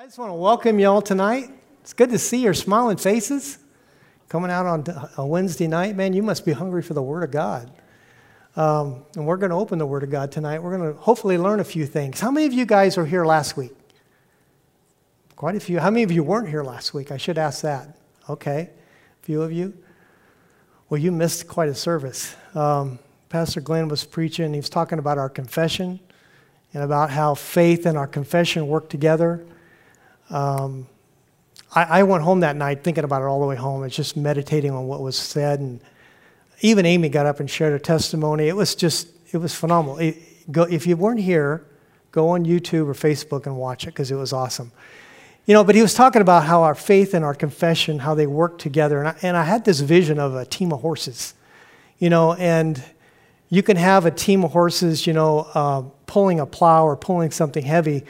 I just want to welcome you all tonight. It's good to see your smiling faces coming out on a Wednesday night. Man, you must be hungry for the Word of God. Um, and we're going to open the Word of God tonight. We're going to hopefully learn a few things. How many of you guys were here last week? Quite a few. How many of you weren't here last week? I should ask that. Okay, a few of you. Well, you missed quite a service. Um, Pastor Glenn was preaching, he was talking about our confession and about how faith and our confession work together. Um, I, I, went home that night thinking about it all the way home. It's just meditating on what was said. And even Amy got up and shared a testimony. It was just, it was phenomenal. It, go, if you weren't here, go on YouTube or Facebook and watch it because it was awesome. You know, but he was talking about how our faith and our confession, how they work together. And I, and I had this vision of a team of horses, you know, and you can have a team of horses, you know, uh, pulling a plow or pulling something heavy,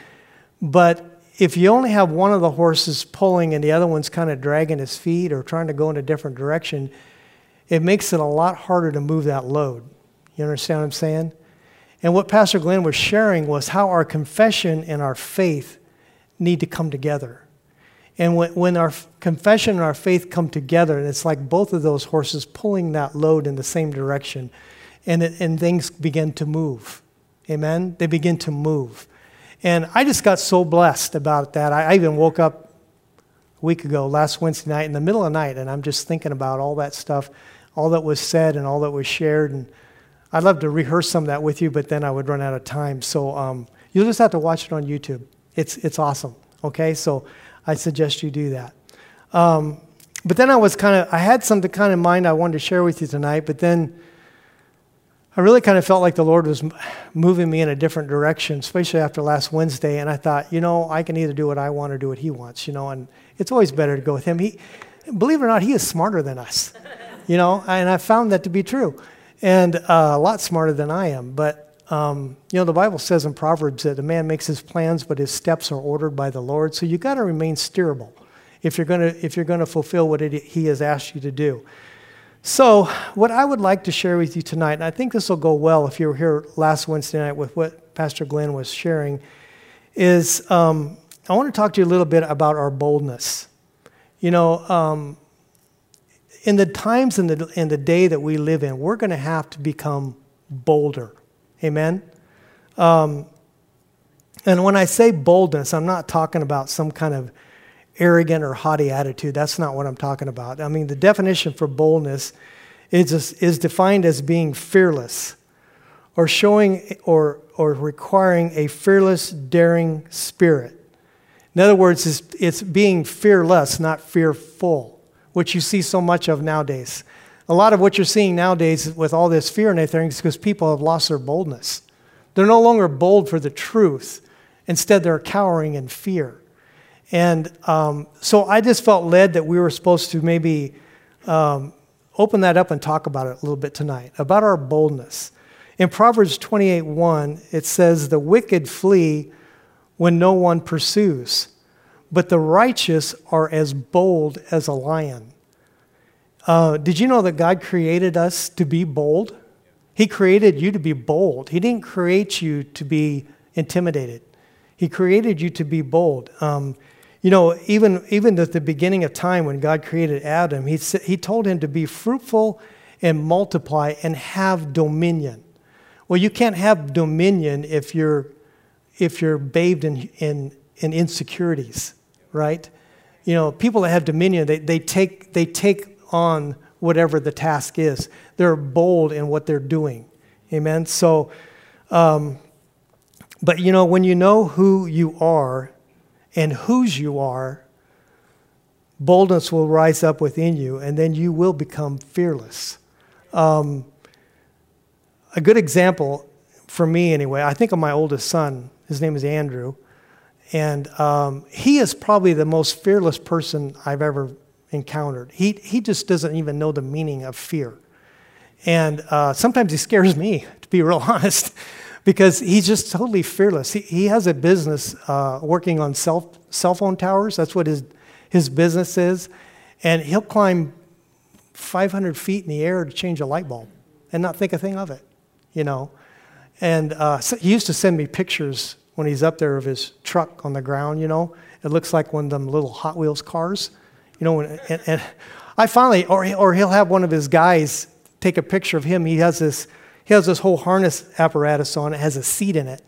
but if you only have one of the horses pulling and the other one's kind of dragging his feet or trying to go in a different direction, it makes it a lot harder to move that load. You understand what I'm saying? And what Pastor Glenn was sharing was how our confession and our faith need to come together. And when, when our confession and our faith come together, and it's like both of those horses pulling that load in the same direction, and, it, and things begin to move. Amen? They begin to move. And I just got so blessed about that. I, even woke up a week ago, last Wednesday night, in the middle of the night, and I'm just thinking about all that stuff, all that was said and all that was shared. And I'd love to rehearse some of that with you, but then I would run out of time. So um, you'll just have to watch it on YouTube. It's, it's awesome. Okay? So I suggest you do that. Um, but then I was kind of, I had something kind of in mind I wanted to share with you tonight, but then I really kind of felt like the Lord was moving me in a different direction, especially after last Wednesday. And I thought, you know, I can either do what I want or do what He wants, you know, and it's always better to go with Him. He, believe it or not, He is smarter than us, you know, and I found that to be true, and uh, a lot smarter than I am. But um, you know, the Bible says in Proverbs that a man makes his plans, but his steps are ordered by the Lord. So you got to remain steerable if you're going to if you're going to fulfill what it, He has asked you to do. So, what I would like to share with you tonight, and I think this will go well if you were here last Wednesday night with what Pastor Glenn was sharing, is um, I want to talk to you a little bit about our boldness. You know, um, in the times and the, in the day that we live in, we're going to have to become bolder. Amen? Um, and when I say boldness, I'm not talking about some kind of arrogant or haughty attitude. That's not what I'm talking about. I mean, the definition for boldness is, is defined as being fearless or showing or, or requiring a fearless, daring spirit. In other words, it's, it's being fearless, not fearful, which you see so much of nowadays. A lot of what you're seeing nowadays with all this fear and everything is because people have lost their boldness. They're no longer bold for the truth. Instead, they're cowering in fear. And um, so I just felt led that we were supposed to maybe um, open that up and talk about it a little bit tonight, about our boldness. In Proverbs 28 1, it says, The wicked flee when no one pursues, but the righteous are as bold as a lion. Uh, did you know that God created us to be bold? He created you to be bold. He didn't create you to be intimidated. He created you to be bold. Um, you know, even, even at the beginning of time when God created Adam, he, he told him to be fruitful and multiply and have dominion. Well, you can't have dominion if you're, if you're bathed in, in, in insecurities, right? You know, people that have dominion, they, they, take, they take on whatever the task is. They're bold in what they're doing. Amen? So, um, but you know, when you know who you are, and whose you are, boldness will rise up within you, and then you will become fearless. Um, a good example for me, anyway, I think of my oldest son. His name is Andrew. And um, he is probably the most fearless person I've ever encountered. He, he just doesn't even know the meaning of fear. And uh, sometimes he scares me, to be real honest because he's just totally fearless. He, he has a business uh, working on cell, cell phone towers. That's what his, his business is. And he'll climb 500 feet in the air to change a light bulb and not think a thing of it, you know. And uh, so he used to send me pictures when he's up there of his truck on the ground, you know. It looks like one of them little Hot Wheels cars, you know. And, and, and I finally, or, or he'll have one of his guys take a picture of him. He has this, he has this whole harness apparatus on. It has a seat in it,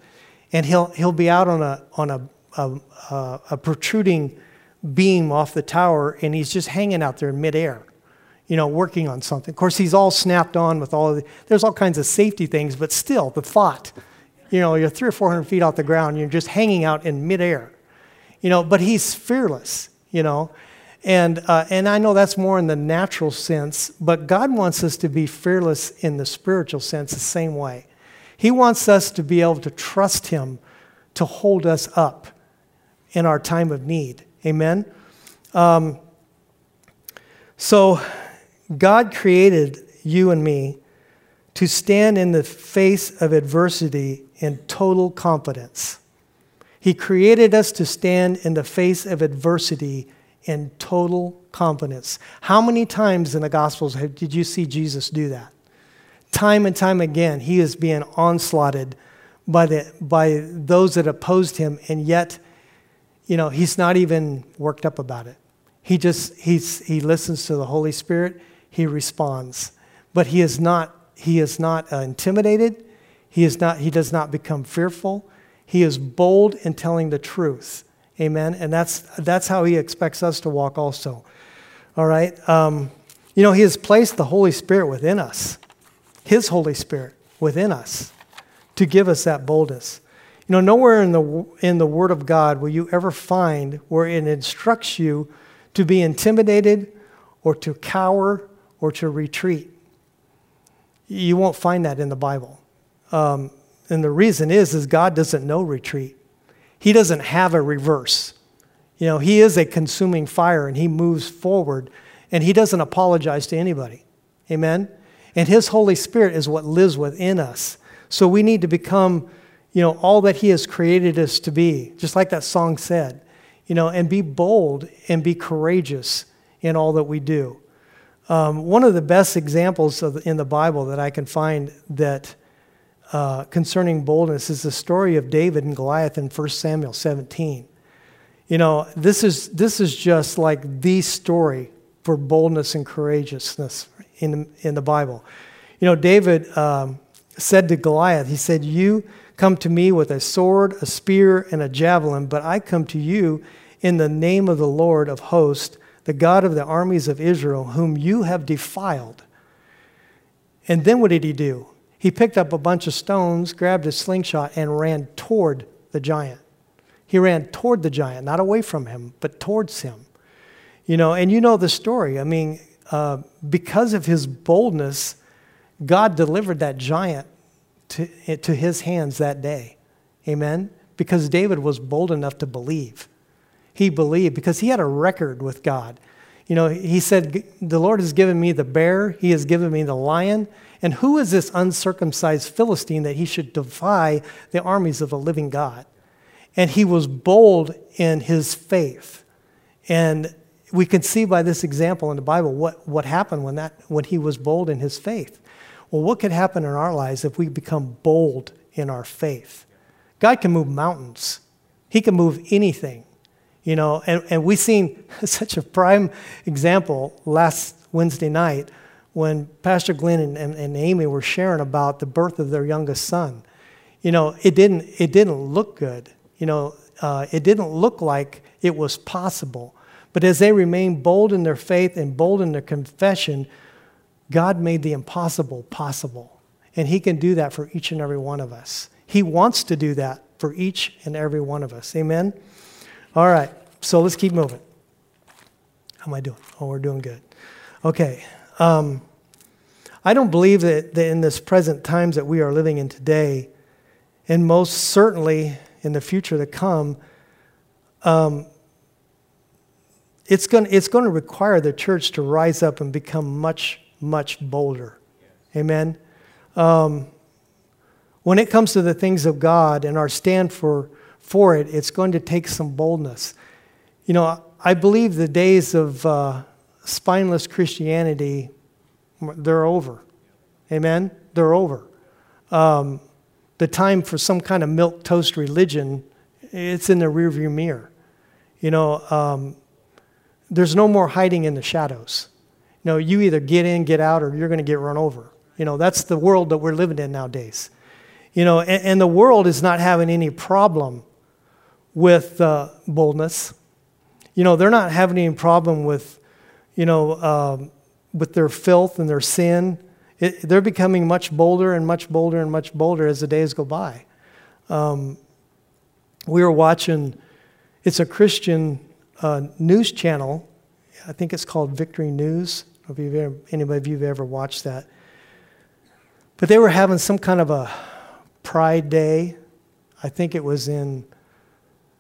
and he'll he'll be out on a on a a, a, protruding beam off the tower, and he's just hanging out there in midair, you know, working on something. Of course, he's all snapped on with all the, there's all kinds of safety things, but still, the thought, you know, you're three or four hundred feet off the ground, you're just hanging out in midair, you know, but he's fearless, you know. And, uh, and I know that's more in the natural sense, but God wants us to be fearless in the spiritual sense the same way. He wants us to be able to trust Him to hold us up in our time of need. Amen? Um, so, God created you and me to stand in the face of adversity in total confidence. He created us to stand in the face of adversity in total confidence. How many times in the Gospels have, did you see Jesus do that? Time and time again, he is being onslaughted by, the, by those that opposed him, and yet you know, he's not even worked up about it. He just he's, he listens to the Holy Spirit. He responds, but he is not he is not uh, intimidated. He is not he does not become fearful. He is bold in telling the truth. Amen. And that's that's how he expects us to walk also. All right. Um, you know, he has placed the Holy Spirit within us, his Holy Spirit within us, to give us that boldness. You know, nowhere in the, in the Word of God will you ever find where it instructs you to be intimidated or to cower or to retreat. You won't find that in the Bible. Um, and the reason is, is God doesn't know retreat. He doesn't have a reverse. You know, he is a consuming fire and he moves forward and he doesn't apologize to anybody. Amen? And his Holy Spirit is what lives within us. So we need to become you know, all that He has created us to be, just like that song said, you know, and be bold and be courageous in all that we do. Um, one of the best examples of, in the Bible that I can find that uh, concerning boldness is the story of David and Goliath in 1 Samuel 17. You know, this is, this is just like the story for boldness and courageousness in, in the Bible. You know, David um, said to Goliath, he said, You come to me with a sword, a spear, and a javelin, but I come to you in the name of the Lord of hosts, the God of the armies of Israel, whom you have defiled. And then what did he do? He picked up a bunch of stones, grabbed his slingshot, and ran toward the giant. He ran toward the giant, not away from him, but towards him. You know, and you know the story. I mean, uh, because of his boldness, God delivered that giant to, to his hands that day. Amen? Because David was bold enough to believe. He believed because he had a record with God. You know, he said, The Lord has given me the bear, he has given me the lion. And who is this uncircumcised Philistine that he should defy the armies of the living God? And he was bold in his faith. And we can see by this example in the Bible what, what happened when, that, when he was bold in his faith. Well, what could happen in our lives if we become bold in our faith? God can move mountains, He can move anything. You know, and, and we've seen such a prime example last Wednesday night when Pastor Glenn and, and, and Amy were sharing about the birth of their youngest son. You know, it didn't, it didn't look good. You know, uh, it didn't look like it was possible. But as they remained bold in their faith and bold in their confession, God made the impossible possible. And He can do that for each and every one of us. He wants to do that for each and every one of us. Amen? All right, so let's keep moving. How am I doing? Oh, we're doing good. Okay. Um, I don't believe that, that in this present times that we are living in today, and most certainly in the future to come, um, it's going it's going to require the church to rise up and become much much bolder. Amen. Um, when it comes to the things of God and our stand for, for it, it's going to take some boldness. You know, I believe the days of uh, spineless Christianity, they're over. Amen? They're over. Um, the time for some kind of milquetoast religion, it's in the rearview mirror. You know, um, there's no more hiding in the shadows. You know, you either get in, get out, or you're going to get run over. You know, that's the world that we're living in nowadays. You know, and, and the world is not having any problem with uh, boldness. You know, they're not having any problem with, you know, um, with their filth and their sin. It, they're becoming much bolder and much bolder and much bolder as the days go by. Um, we were watching, it's a Christian uh, news channel. I think it's called Victory News. If you've ever, anybody of you have ever watched that. But they were having some kind of a Pride Day. I think it was in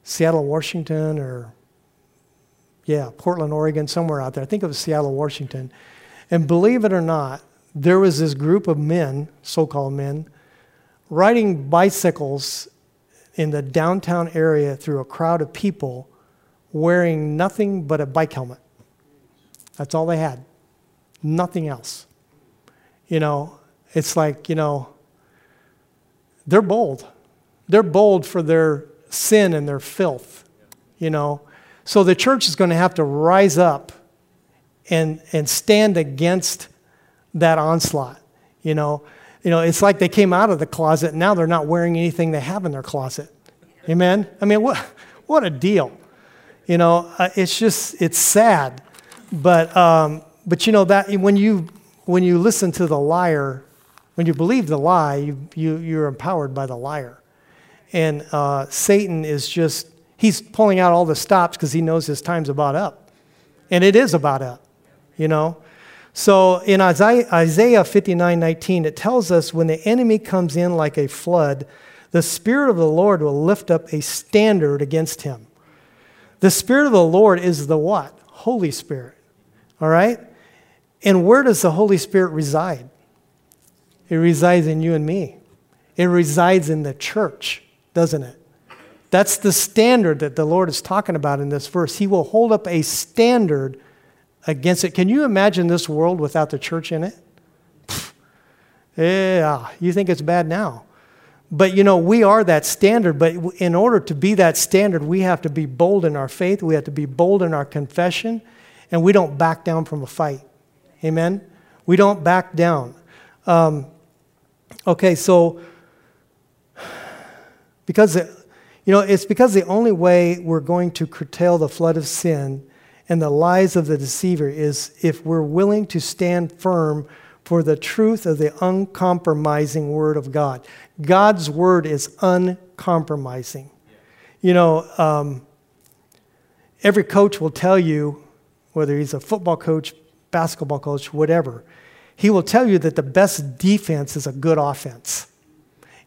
Seattle, Washington, or yeah, Portland, Oregon, somewhere out there. I think it was Seattle, Washington. And believe it or not, there was this group of men, so called men, riding bicycles in the downtown area through a crowd of people wearing nothing but a bike helmet. That's all they had. Nothing else. You know, it's like, you know, they're bold. They're bold for their sin and their filth, you know. So the church is going to have to rise up and, and stand against that onslaught, you know. You know, it's like they came out of the closet now they're not wearing anything they have in their closet. Amen? I mean, what, what a deal. You know, uh, it's just, it's sad. But, um, but you know, that when you, when you listen to the liar, when you believe the lie, you, you, you're empowered by the liar. And uh, Satan is just, he's pulling out all the stops because he knows his time's about up. And it is about up, you know. So in Isaiah, Isaiah 59 19, it tells us when the enemy comes in like a flood, the Spirit of the Lord will lift up a standard against him. The Spirit of the Lord is the what? Holy Spirit. All right? And where does the Holy Spirit reside? It resides in you and me. It resides in the church, doesn't it? That's the standard that the Lord is talking about in this verse. He will hold up a standard against it. Can you imagine this world without the church in it? Yeah, you think it's bad now. But you know, we are that standard. But in order to be that standard, we have to be bold in our faith. We have to be bold in our confession. And we don't back down from a fight. Amen? We don't back down. Um, okay, so because, you know, it's because the only way we're going to curtail the flood of sin and the lies of the deceiver is if we're willing to stand firm for the truth of the uncompromising Word of God. God's Word is uncompromising. You know, um, every coach will tell you, whether he's a football coach, basketball coach, whatever, he will tell you that the best defense is a good offense.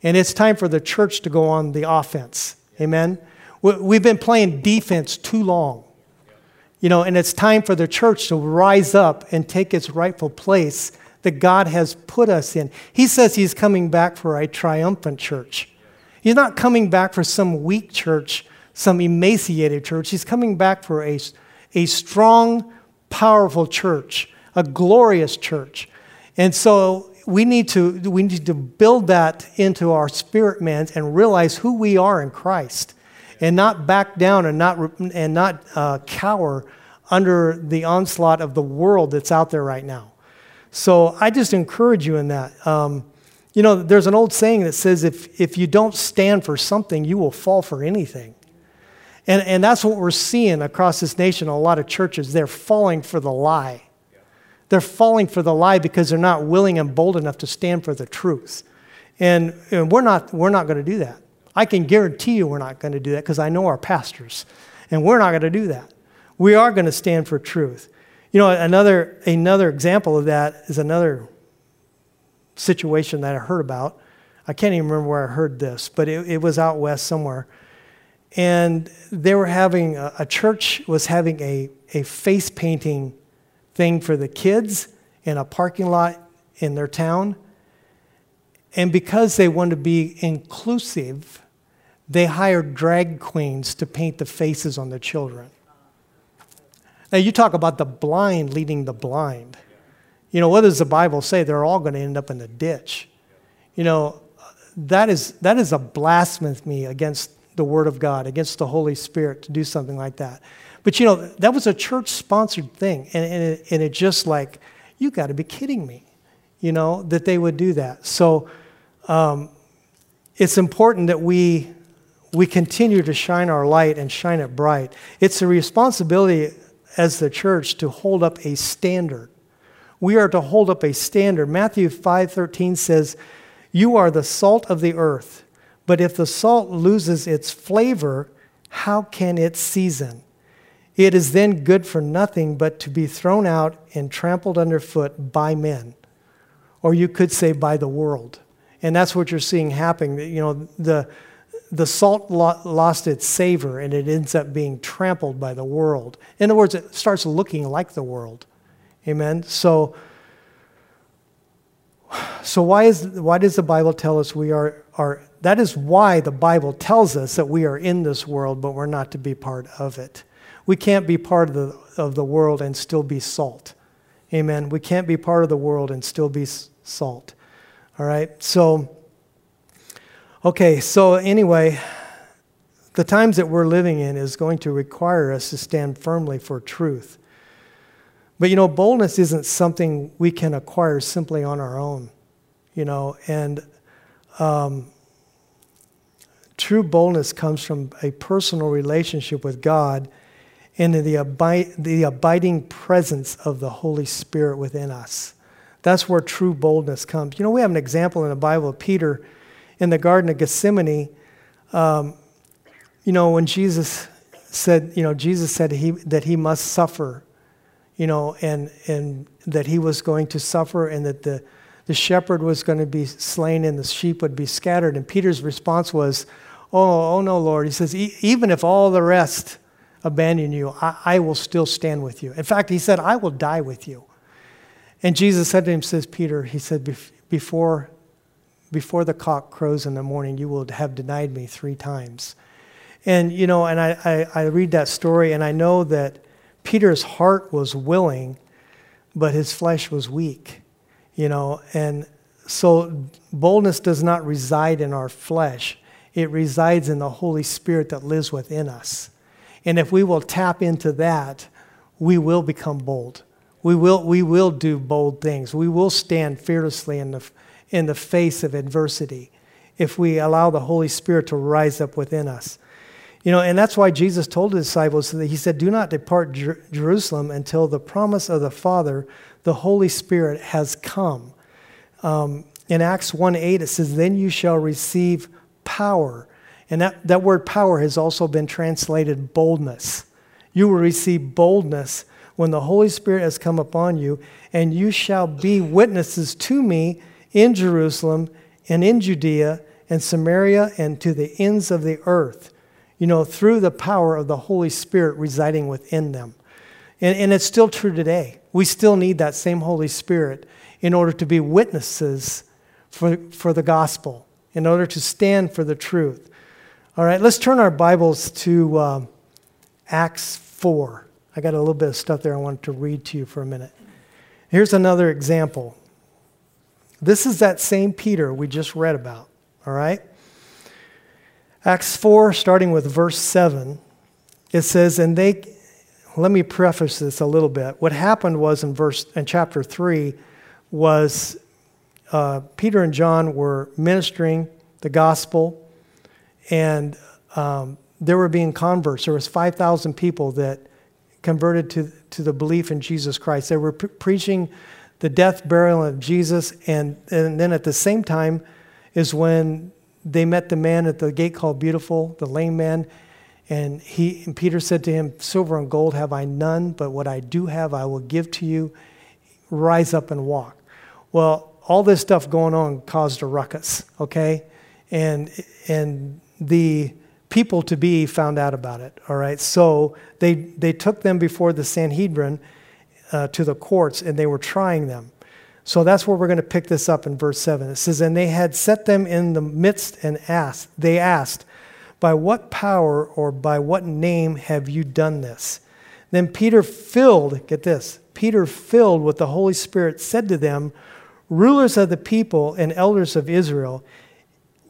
And it's time for the church to go on the offense. Amen? We've been playing defense too long. You know, and it's time for the church to rise up and take its rightful place that God has put us in. He says He's coming back for a triumphant church. He's not coming back for some weak church, some emaciated church. He's coming back for a, a strong, powerful church, a glorious church. And so we need to, we need to build that into our spirit man and realize who we are in Christ and not back down and not, and not uh, cower under the onslaught of the world that's out there right now. So I just encourage you in that. Um, you know, there's an old saying that says if, if you don't stand for something, you will fall for anything. And, and that's what we're seeing across this nation. A lot of churches, they're falling for the lie. They're falling for the lie because they're not willing and bold enough to stand for the truth. And, and we're not, we're not going to do that. I can guarantee you we're not going to do that because I know our pastors. And we're not going to do that. We are going to stand for truth. You know, another, another example of that is another situation that I heard about. I can't even remember where I heard this, but it, it was out west somewhere. And they were having, a, a church was having a, a face painting thing for the kids in a parking lot in their town. And because they wanted to be inclusive, they hired drag queens to paint the faces on the children. Now, you talk about the blind leading the blind. You know, what does the Bible say? They're all going to end up in the ditch. You know, that is, that is a blasphemy against the Word of God, against the Holy Spirit to do something like that. But you know, that was a church sponsored thing. And, and, it, and it just like, you got to be kidding me, you know, that they would do that. So um, it's important that we, we continue to shine our light and shine it bright. It's a responsibility as the church to hold up a standard. We are to hold up a standard. Matthew 5:13 says, "You are the salt of the earth, but if the salt loses its flavor, how can it season? It is then good for nothing but to be thrown out and trampled underfoot by men." Or you could say by the world. And that's what you're seeing happening. You know, the the salt lost its savor and it ends up being trampled by the world. In other words, it starts looking like the world. Amen. So, so why, is, why does the Bible tell us we are, are, that is why the Bible tells us that we are in this world, but we're not to be part of it. We can't be part of the, of the world and still be salt. Amen. We can't be part of the world and still be salt. All right. So, Okay, so anyway, the times that we're living in is going to require us to stand firmly for truth. But you know, boldness isn't something we can acquire simply on our own, you know, and um, true boldness comes from a personal relationship with God and the, abide, the abiding presence of the Holy Spirit within us. That's where true boldness comes. You know, we have an example in the Bible of Peter in the Garden of Gethsemane, um, you know, when Jesus said, you know, Jesus said he, that he must suffer, you know, and, and that he was going to suffer and that the, the shepherd was going to be slain and the sheep would be scattered. And Peter's response was, Oh, oh no, Lord. He says, even if all the rest abandon you, I, I will still stand with you. In fact, he said, I will die with you. And Jesus said to him, says Peter, he said, before before the cock crows in the morning, you will have denied me three times. And, you know, and I, I, I, read that story and I know that Peter's heart was willing, but his flesh was weak, you know. And so boldness does not reside in our flesh, it resides in the Holy Spirit that lives within us. And if we will tap into that, we will become bold. We will, we will do bold things. We will stand fearlessly in the, in the face of adversity if we allow the Holy Spirit to rise up within us. You know, and that's why Jesus told the disciples that he said, Do not depart Jer- Jerusalem until the promise of the Father, the Holy Spirit, has come. Um, in Acts 1 8, it says, Then you shall receive power. And that, that word power has also been translated boldness. You will receive boldness when the Holy Spirit has come upon you, and you shall be witnesses to me in Jerusalem and in Judea and Samaria and to the ends of the earth, you know, through the power of the Holy Spirit residing within them. And, and it's still true today. We still need that same Holy Spirit in order to be witnesses for, for the gospel, in order to stand for the truth. All right, let's turn our Bibles to um, Acts 4. I got a little bit of stuff there I wanted to read to you for a minute. Here's another example. This is that same Peter we just read about, all right? Acts 4, starting with verse 7, it says, And they, let me preface this a little bit. What happened was in verse, in chapter 3, was uh, Peter and John were ministering the gospel, and um, were being converts. There was 5,000 people that converted to, to the belief in Jesus Christ. They were pre- preaching the death, burial of Jesus, and, and then at the same time is when they met the man at the gate called Beautiful, the lame man, and he and Peter said to him, "Silver and gold have I none, but what I do have I will give to you. Rise up and walk." Well, all this stuff going on caused a ruckus, okay, and and the people to be found out about it. All right, so they they took them before the Sanhedrin uh, to the courts and they were trying them. So that's where we're going to pick this up in verse 7. It says, And they had set them in the midst and asked, they asked, By what power or by what name have you done this? Then Peter, filled, get this, Peter, filled with the Holy Spirit, said to them, Rulers of the people and elders of Israel,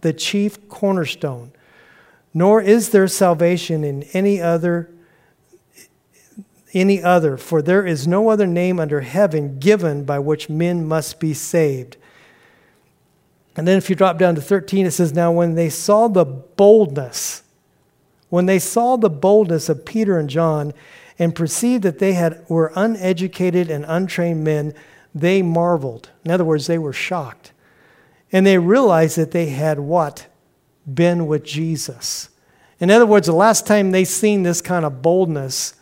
the chief cornerstone. Nor is there salvation in any other any other, for there is no other name under heaven given by which men must be saved. And then if you drop down to 13, it says, Now when they saw the boldness, when they saw the boldness of Peter and John and perceived that they had, were uneducated and untrained men, they marveled. In other words, they were shocked. And they realized that they had what? Been with Jesus. In other words, the last time they seen this kind of boldness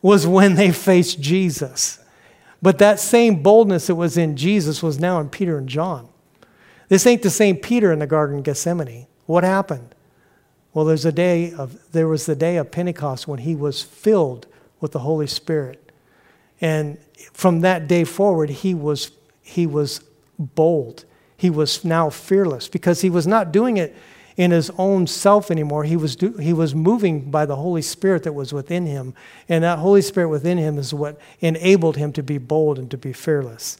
was when they faced Jesus. But that same boldness that was in Jesus was now in Peter and John. This ain't the same Peter in the Garden of Gethsemane. What happened? Well, there's a day of there was the day of Pentecost when he was filled with the Holy Spirit. And from that day forward, he was he was bold he was now fearless because he was not doing it in his own self anymore. He was, do, he was moving by the Holy Spirit that was within him. And that Holy Spirit within him is what enabled him to be bold and to be fearless.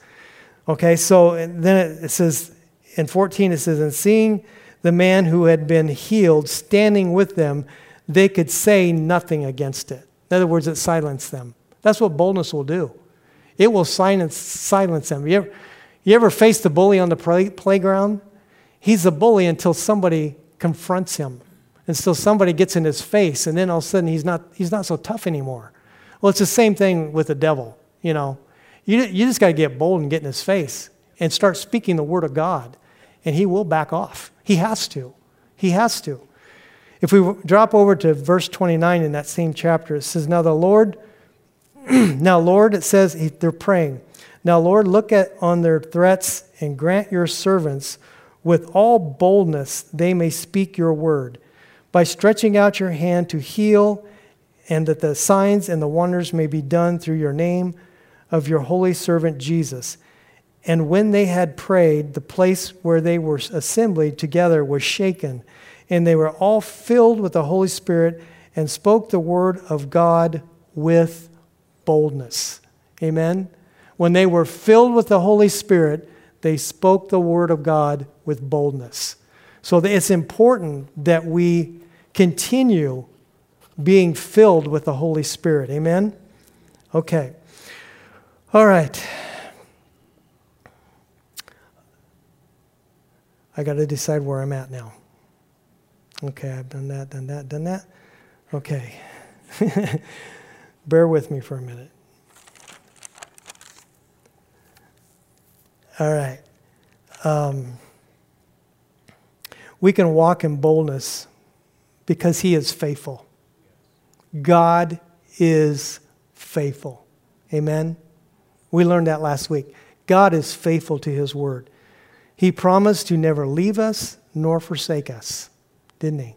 Okay, so then it says in 14, it says, And seeing the man who had been healed standing with them, they could say nothing against it. In other words, it silenced them. That's what boldness will do. It will silence, silence them. You ever, you ever face the bully on the play, playground? He's a bully until somebody confronts him, until somebody gets in his face, and then all of a sudden he's not, he's not so tough anymore. Well, it's the same thing with the devil, you know. You, you just got to get bold and get in his face and start speaking the word of God, and he will back off. He has to. He has to. If we drop over to verse 29 in that same chapter, it says, Now the Lord, now Lord, it says, they're praying. Now, Lord, look at on their threats and grant your servants with all boldness they may speak your word, by stretching out your hand to heal, and that the signs and the wonders may be done through your name of your holy servant Jesus. And when they had prayed, the place where they were assembled together was shaken, and they were all filled with the Holy Spirit and spoke the word of God with boldness. Amen. When they were filled with the Holy Spirit, they spoke the word of God with boldness. So it's important that we continue being filled with the Holy Spirit. Amen? Okay. All right. I got to decide where I'm at now. Okay, I've done that, done that, done that. Okay. Bear with me for a minute. All right. Um, we can walk in boldness because He is faithful. God is faithful. Amen? We learned that last week. God is faithful to His word. He promised to never leave us nor forsake us, didn't He?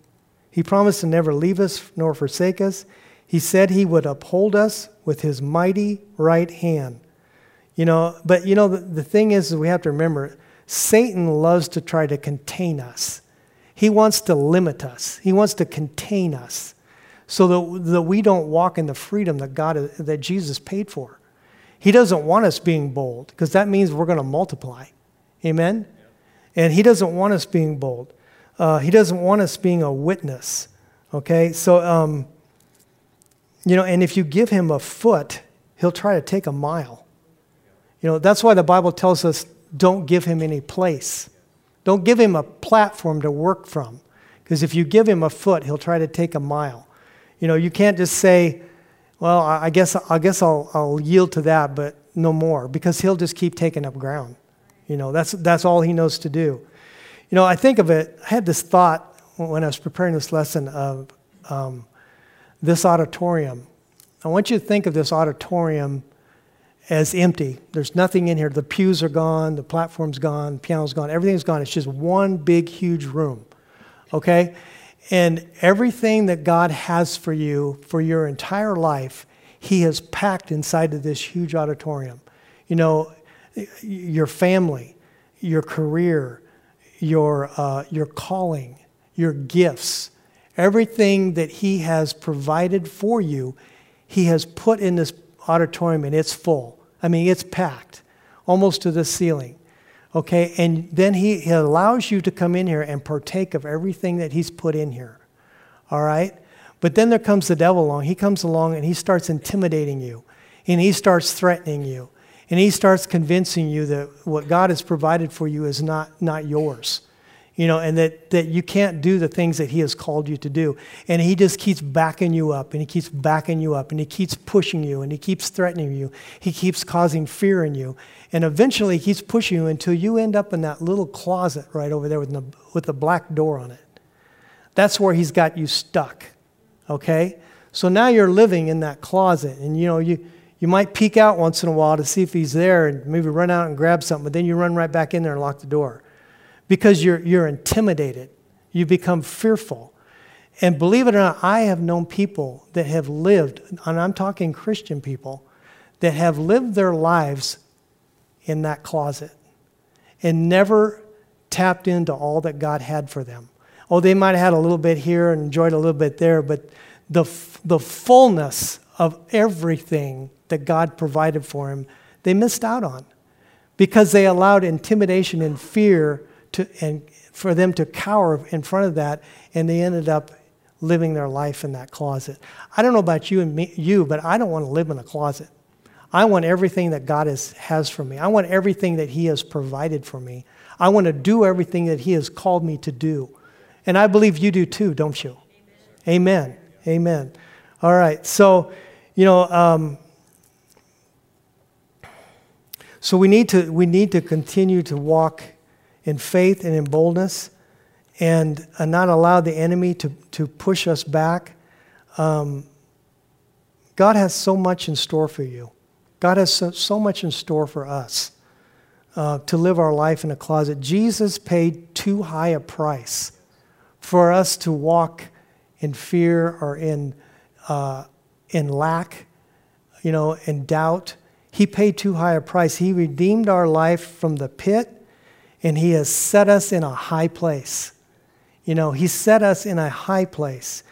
He promised to never leave us nor forsake us. He said He would uphold us with His mighty right hand. You know, but you know, the, the thing is, is, we have to remember Satan loves to try to contain us. He wants to limit us, he wants to contain us so that, that we don't walk in the freedom that God that Jesus paid for. He doesn't want us being bold because that means we're going to multiply. Amen? And he doesn't want us being bold. Uh, he doesn't want us being a witness. Okay? So, um, you know, and if you give him a foot, he'll try to take a mile. You know, that's why the Bible tells us don't give him any place. Don't give him a platform to work from. Because if you give him a foot, he'll try to take a mile. You know, you can't just say, well, I guess, I guess I'll, I'll yield to that, but no more, because he'll just keep taking up ground. You know, that's, that's all he knows to do. You know, I think of it, I had this thought when I was preparing this lesson of um, this auditorium. I want you to think of this auditorium as empty. There's nothing in here. The pews are gone, the platform's gone, the piano's gone, everything's gone. It's just one big, huge room. Okay? And everything that God has for you for your entire life, He has packed inside of this huge auditorium. You know, your family, your career, your, uh, your calling, your gifts, everything that He has provided for you, He has put in this auditorium and it's full. I mean, it's packed almost to the ceiling. Okay, and then he, he allows you to come in here and partake of everything that he's put in here. All right? But then there comes the devil along. He comes along and he starts intimidating you, and he starts threatening you, and he starts convincing you that what God has provided for you is not, not yours you know, and that, that you can't do the things that He has called you to do. And He just keeps backing you up, and He keeps backing you up, and He keeps pushing you, and He keeps threatening you. He keeps causing fear in you. And eventually, He keeps pushing you until you end up in that little closet right over there with the, with the black door on it. That's where He's got you stuck, okay? So now you're living in that closet, and you know, you, you might peek out once in a while to see if He's there and maybe run out and grab something, but then you run right back in there and lock the door because you're, you're intimidated. You become fearful. And believe it or not, I have known people that have lived, and I'm talking Christian people, that have lived their lives in that closet and never tapped into all that God had for them. Oh, they might have had a little bit here and enjoyed a little bit there, but the, the fullness of everything that God provided for them, they missed out on because they allowed intimidation and fear to, and for them to cower in front of that, and they ended up living their life in that closet. I don't know about you and me, you, but I don't want to live in a closet. I want everything that God is, has for me. I want everything that He has provided for me. I want to do everything that He has called me to do. And I believe you do too, don't you? Amen. Amen. Amen. All right. So, you know, um, so we need to we need to continue to walk in faith and in boldness and uh, not allow the enemy to, to push us back. Um, God has so much in store for you. God has so, so much in store for us uh, to live our life in a closet. Jesus paid too high a price for us to walk in fear or in, uh, in lack, you know, in doubt. He paid too high a price. He redeemed our life from the pit and He has set us in a high place. You know, He set us in a high place.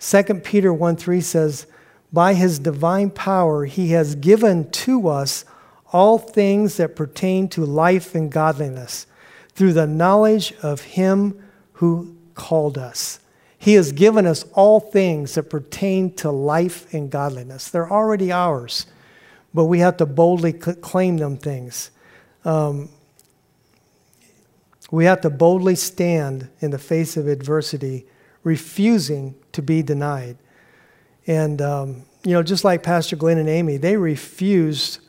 2 Peter 1 3 says, By His divine power, He has given to us all things that pertain to life and godliness through the knowledge of Him who called us. He has given us all things that pertain to life and godliness. They're already ours, but we have to boldly claim them things. Um, we have to boldly stand in the face of adversity, refusing to be denied. And, um, you know, just like Pastor Glenn and Amy, they refused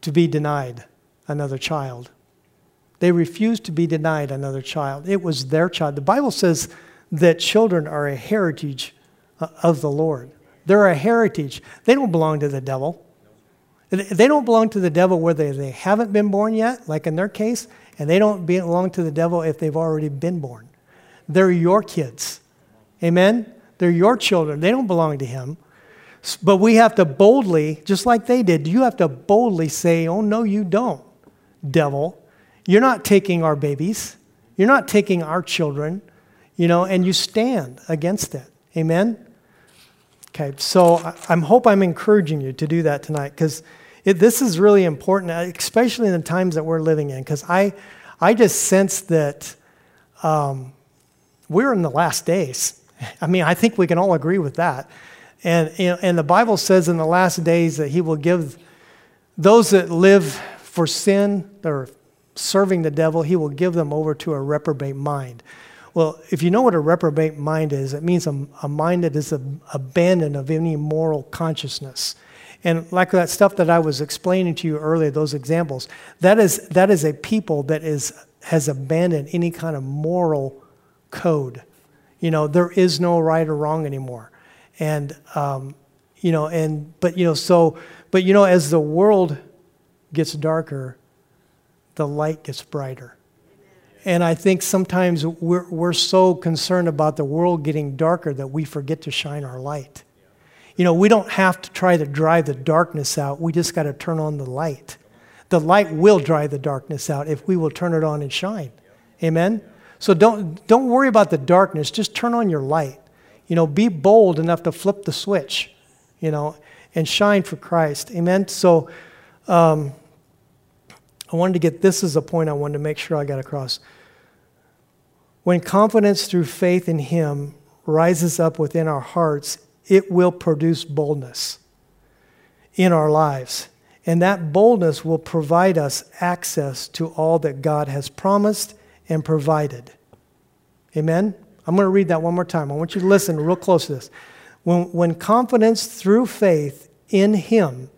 to be denied another child. They refused to be denied another child. It was their child. The Bible says that children are a heritage uh, of the Lord. They're a heritage. They don't belong to the devil. They don't belong to the devil whether they haven't been born yet, like in their case, and they don't belong to the devil if they've already been born. They're your kids. Amen? They're your children. They don't belong to him. But we have to boldly, just like they did, you have to boldly say, Oh, no, you don't, devil. You're not taking our babies. You're not taking our children, you know, and you stand against it. Amen? Okay, so I, I hope I'm encouraging you to do that tonight because it, this is really important, uh, especially in the times that we're living in, because I, I just sense that um, we're in the last days. I mean, I think we can all agree with that. And, and the Bible says in the last days that He will give those that live for sin, or serving the devil, He will give them over to a reprobate mind. Well, if you know what a reprobate mind is, it means a, a mind that is a, abandoned of any moral consciousness. And like that stuff that I was explaining to you earlier, those examples, that is, that is a people that is, has abandoned any kind of moral code. You know, there is no right or wrong anymore. And, um, you know, and, but, you know, so, but, you know, as the world gets darker, the light gets brighter. And I think sometimes we're, we're so concerned about the world getting darker that we forget to shine our light. You know, we don't have to try to drive the darkness out, we just got to turn on the light. The light will drive the darkness out if we will turn it on and shine. Amen? So don't, don't worry about the darkness, just turn on your light. You know, be bold enough to flip the switch, you know, and shine for Christ. Amen? So um, I wanted to get this as a point I wanted to make sure I got across. When confidence through faith in Him rises up within our hearts, it will produce boldness in our lives. And that boldness will provide us access to all that God has promised and provided. Amen? I'm going to read that one more time. I want you to listen real close to this. When, when confidence through faith in Him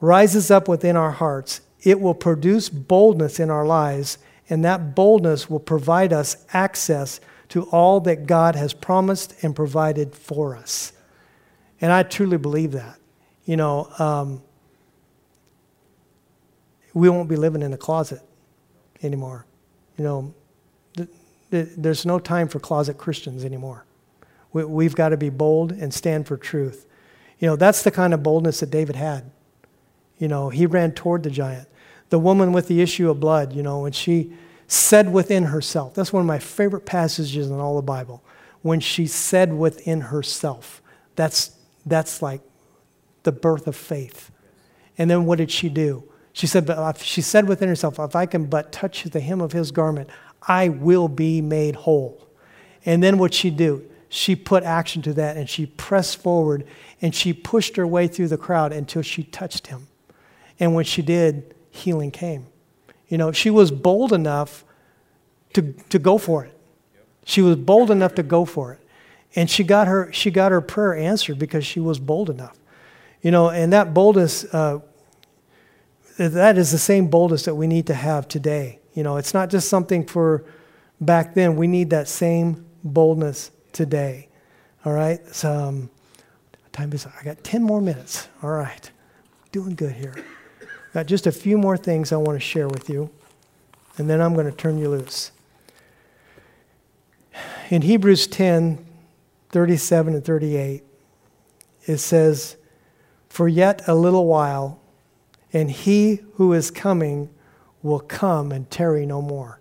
rises up within our hearts, it will produce boldness in our lives, and that boldness will provide us access to all that God has promised and provided for us. And I truly believe that. You know, um, we won't be living in a closet anymore. You know, th- th- there's no time for closet Christians anymore. We, we've got to be bold and stand for truth. You know, that's the kind of boldness that David had. You know, he ran toward the giant. The woman with the issue of blood, you know, when she said within herself, that's one of my favorite passages in all the Bible. When she said within herself, that's, that's like the birth of faith. And then what did she do? She said, but she said within herself, if I can but touch the hem of his garment, I will be made whole. And then what she do? She put action to that and she pressed forward and she pushed her way through the crowd until she touched him. And when she did, healing came. You know, she was bold enough to, to go for it. She was bold enough to go for it. And she got her, she got her prayer answered because she was bold enough. You know, and that boldness, uh, that is the same boldness that we need to have today. You know, it's not just something for back then. We need that same boldness today. All right. So, um, time is. I got ten more minutes. All right. Doing good here. Got just a few more things I want to share with you, and then I'm going to turn you loose. In Hebrews 10, 37 and 38, it says, For yet a little while and he who is coming will come and tarry no more.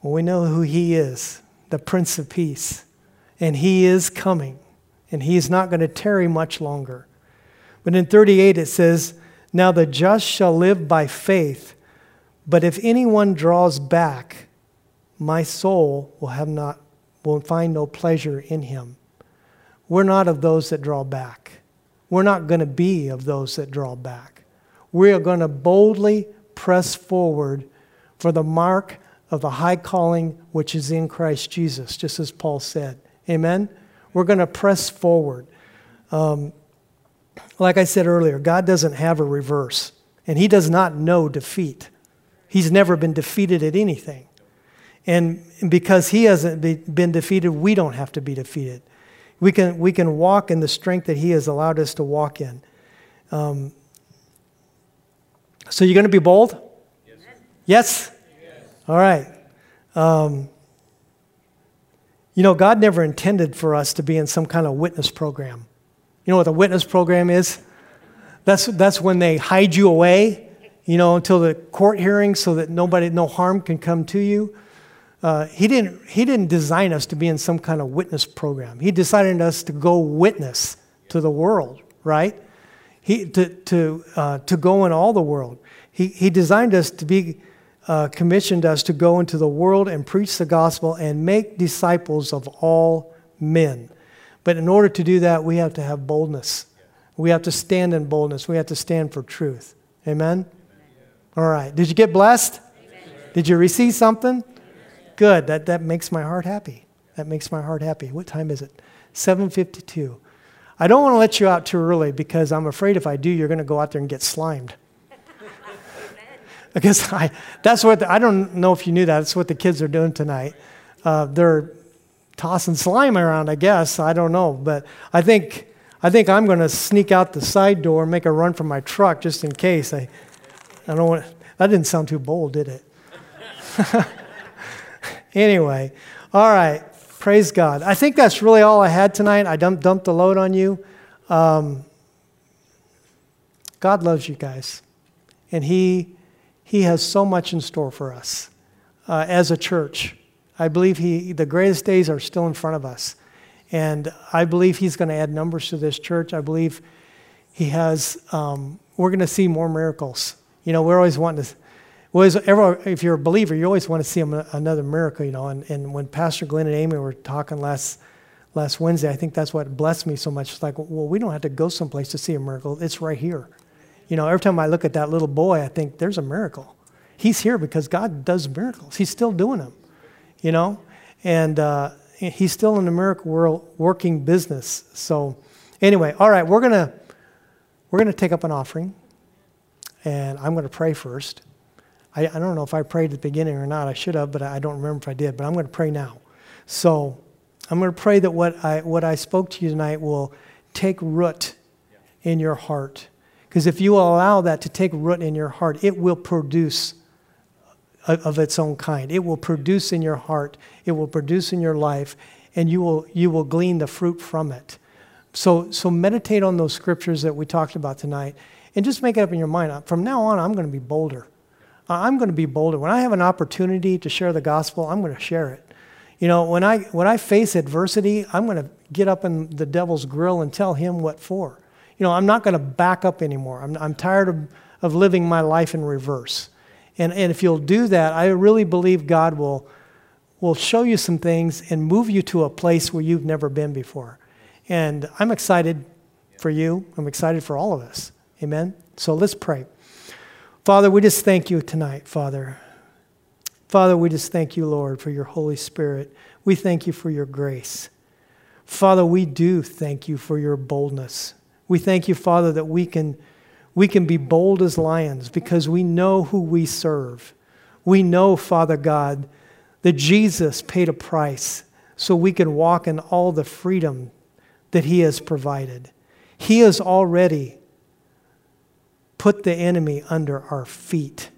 Well, we know who he is, the Prince of Peace, and he is coming, and he is not going to tarry much longer. But in 38 it says, Now the just shall live by faith, but if anyone draws back, my soul will have not will find no pleasure in him. We're not of those that draw back. We're not going to be of those that draw back we are going to boldly press forward for the mark of the high calling which is in Christ Jesus, just as Paul said. Amen? We're going to press forward. Um, like I said earlier, God doesn't have a reverse, and He does not know defeat. He's never been defeated at anything. And because He hasn't been defeated, we don't have to be defeated. We can, we can walk in the strength that He has allowed us to walk in. Um, so you're going to be bold? Yes? yes? yes. All right. Um, you know, God never intended for us to be in some kind of witness program. You know what the witness program is? That's, that's when they hide you away, you know, until the court hearing so that nobody, no harm can come to you. Uh, he, didn't, he didn't design us to be in some kind of witness program. He decided us to go witness to the world, right? he, to, to, uh, to go in all the world. He, he designed us to be, uh, commissioned us to go into the world and preach the gospel and make disciples of all men. But in order to do that, we have to have boldness. We have to stand in boldness. We have to stand for truth. Amen? All right. Did you get blessed? Did you receive something? Good. That, that makes my heart happy. That makes my heart happy. What time is it? 752. I don't want to let you out too early because I'm afraid if I do, you're going to go out there and get slimed. because I, that's what, the, I don't know if you knew that. That's what the kids are doing tonight. Uh, they're tossing slime around, I guess. I don't know. But I think, I think I'm going to sneak out the side door and make a run for my truck just in case. I, I don't want, that didn't sound too bold, did it? anyway, all right. Praise God. I think that's really all I had tonight. I dumped, dumped the load on you. Um, God loves you guys, and He, he has so much in store for us uh, as a church. I believe he, the greatest days are still in front of us. And I believe He's going to add numbers to this church. I believe He has, um, we're going to see more miracles. You know, we're always wanting to ever, if you're a believer, you always want to see another miracle, you know. And, and when Pastor Glenn and Amy were talking last last Wednesday, I think that's what blessed me so much. It's like, well, we don't have to go someplace to see a miracle. It's right here. You know, every time I look at that little boy, I think there's a miracle. He's here because God does miracles. He's still doing them, you know, and uh, he's still in the miracle world working business. So, anyway, all right, we're gonna we're gonna take up an offering, and I'm gonna pray first. I, I don't know if I prayed at the beginning or not. I should have, but I don't remember if I did. But I'm going to pray now. So I'm going to pray that what I, what I spoke to you tonight will take root in your heart. Because if you allow that to take root in your heart, it will produce of its own kind. It will produce in your heart, it will produce in your life, and you will, you will glean the fruit from it. So, so meditate on those scriptures that we talked about tonight and just make it up in your mind. From now on, I'm going to be bolder. I'm going to be bolder. When I have an opportunity to share the gospel, I'm going to share it. You know, when I, when I face adversity, I'm going to get up in the devil's grill and tell him what for. You know, I'm not going to back up anymore. I'm, I'm tired of, of living my life in reverse. And, and if you'll do that, I really believe God will, will show you some things and move you to a place where you've never been before. And I'm excited for you. I'm excited for all of us. Amen? So let's pray. Father, we just thank you tonight, Father. Father, we just thank you, Lord, for your Holy Spirit. We thank you for your grace. Father, we do thank you for your boldness. We thank you, Father, that we can, we can be bold as lions because we know who we serve. We know, Father God, that Jesus paid a price so we can walk in all the freedom that he has provided. He has already put the enemy under our feet.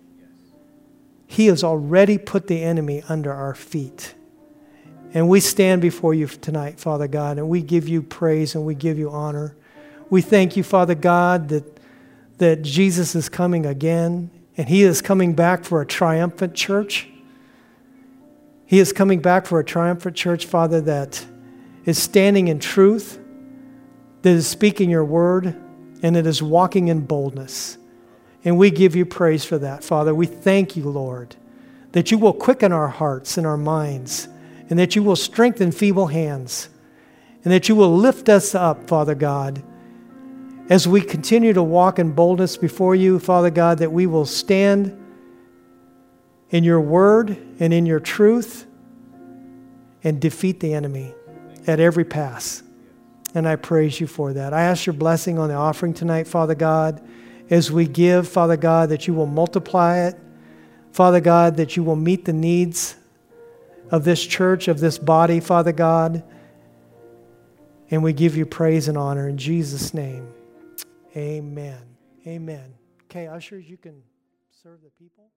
He has already put the enemy under our feet. And we stand before you tonight, Father God, and we give you praise and we give you honor. We thank you, Father God, that, that Jesus is coming again and he is coming back for a triumphant church. He is coming back for a triumphant church, Father, that is standing in truth, that is speaking your word, and it is walking in boldness. And we give you praise for that, Father. We thank you, Lord, that you will quicken our hearts and our minds, and that you will strengthen feeble hands, and that you will lift us up, Father God, as we continue to walk in boldness before you, Father God, that we will stand in your word and in your truth and defeat the enemy at every pass. And I praise you for that. I ask your blessing on the offering tonight, Father God, as we give, Father God, that you will multiply it. Father God, that you will meet the needs of this church, of this body, Father God. And we give you praise and honor in Jesus' name. Amen. Amen. Okay, ushers, you can serve the people.